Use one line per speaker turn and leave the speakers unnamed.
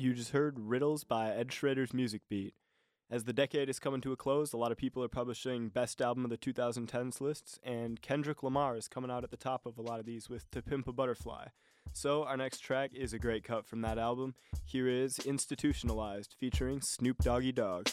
You just heard Riddles by Ed Schrader's Music Beat. As the decade is coming to a close, a lot of people are publishing Best Album of the 2010s lists, and Kendrick Lamar is coming out at the top of a lot of these with To Pimp a Butterfly. So, our next track is a great cut from that album. Here is Institutionalized featuring Snoop Doggy Dogg.